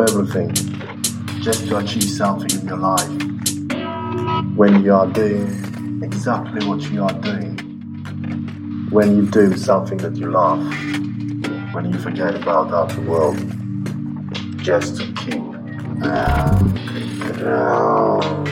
Everything just to achieve something in your life. When you are doing exactly what you are doing. When you do something that you love. When you forget about the world. Just to keep um,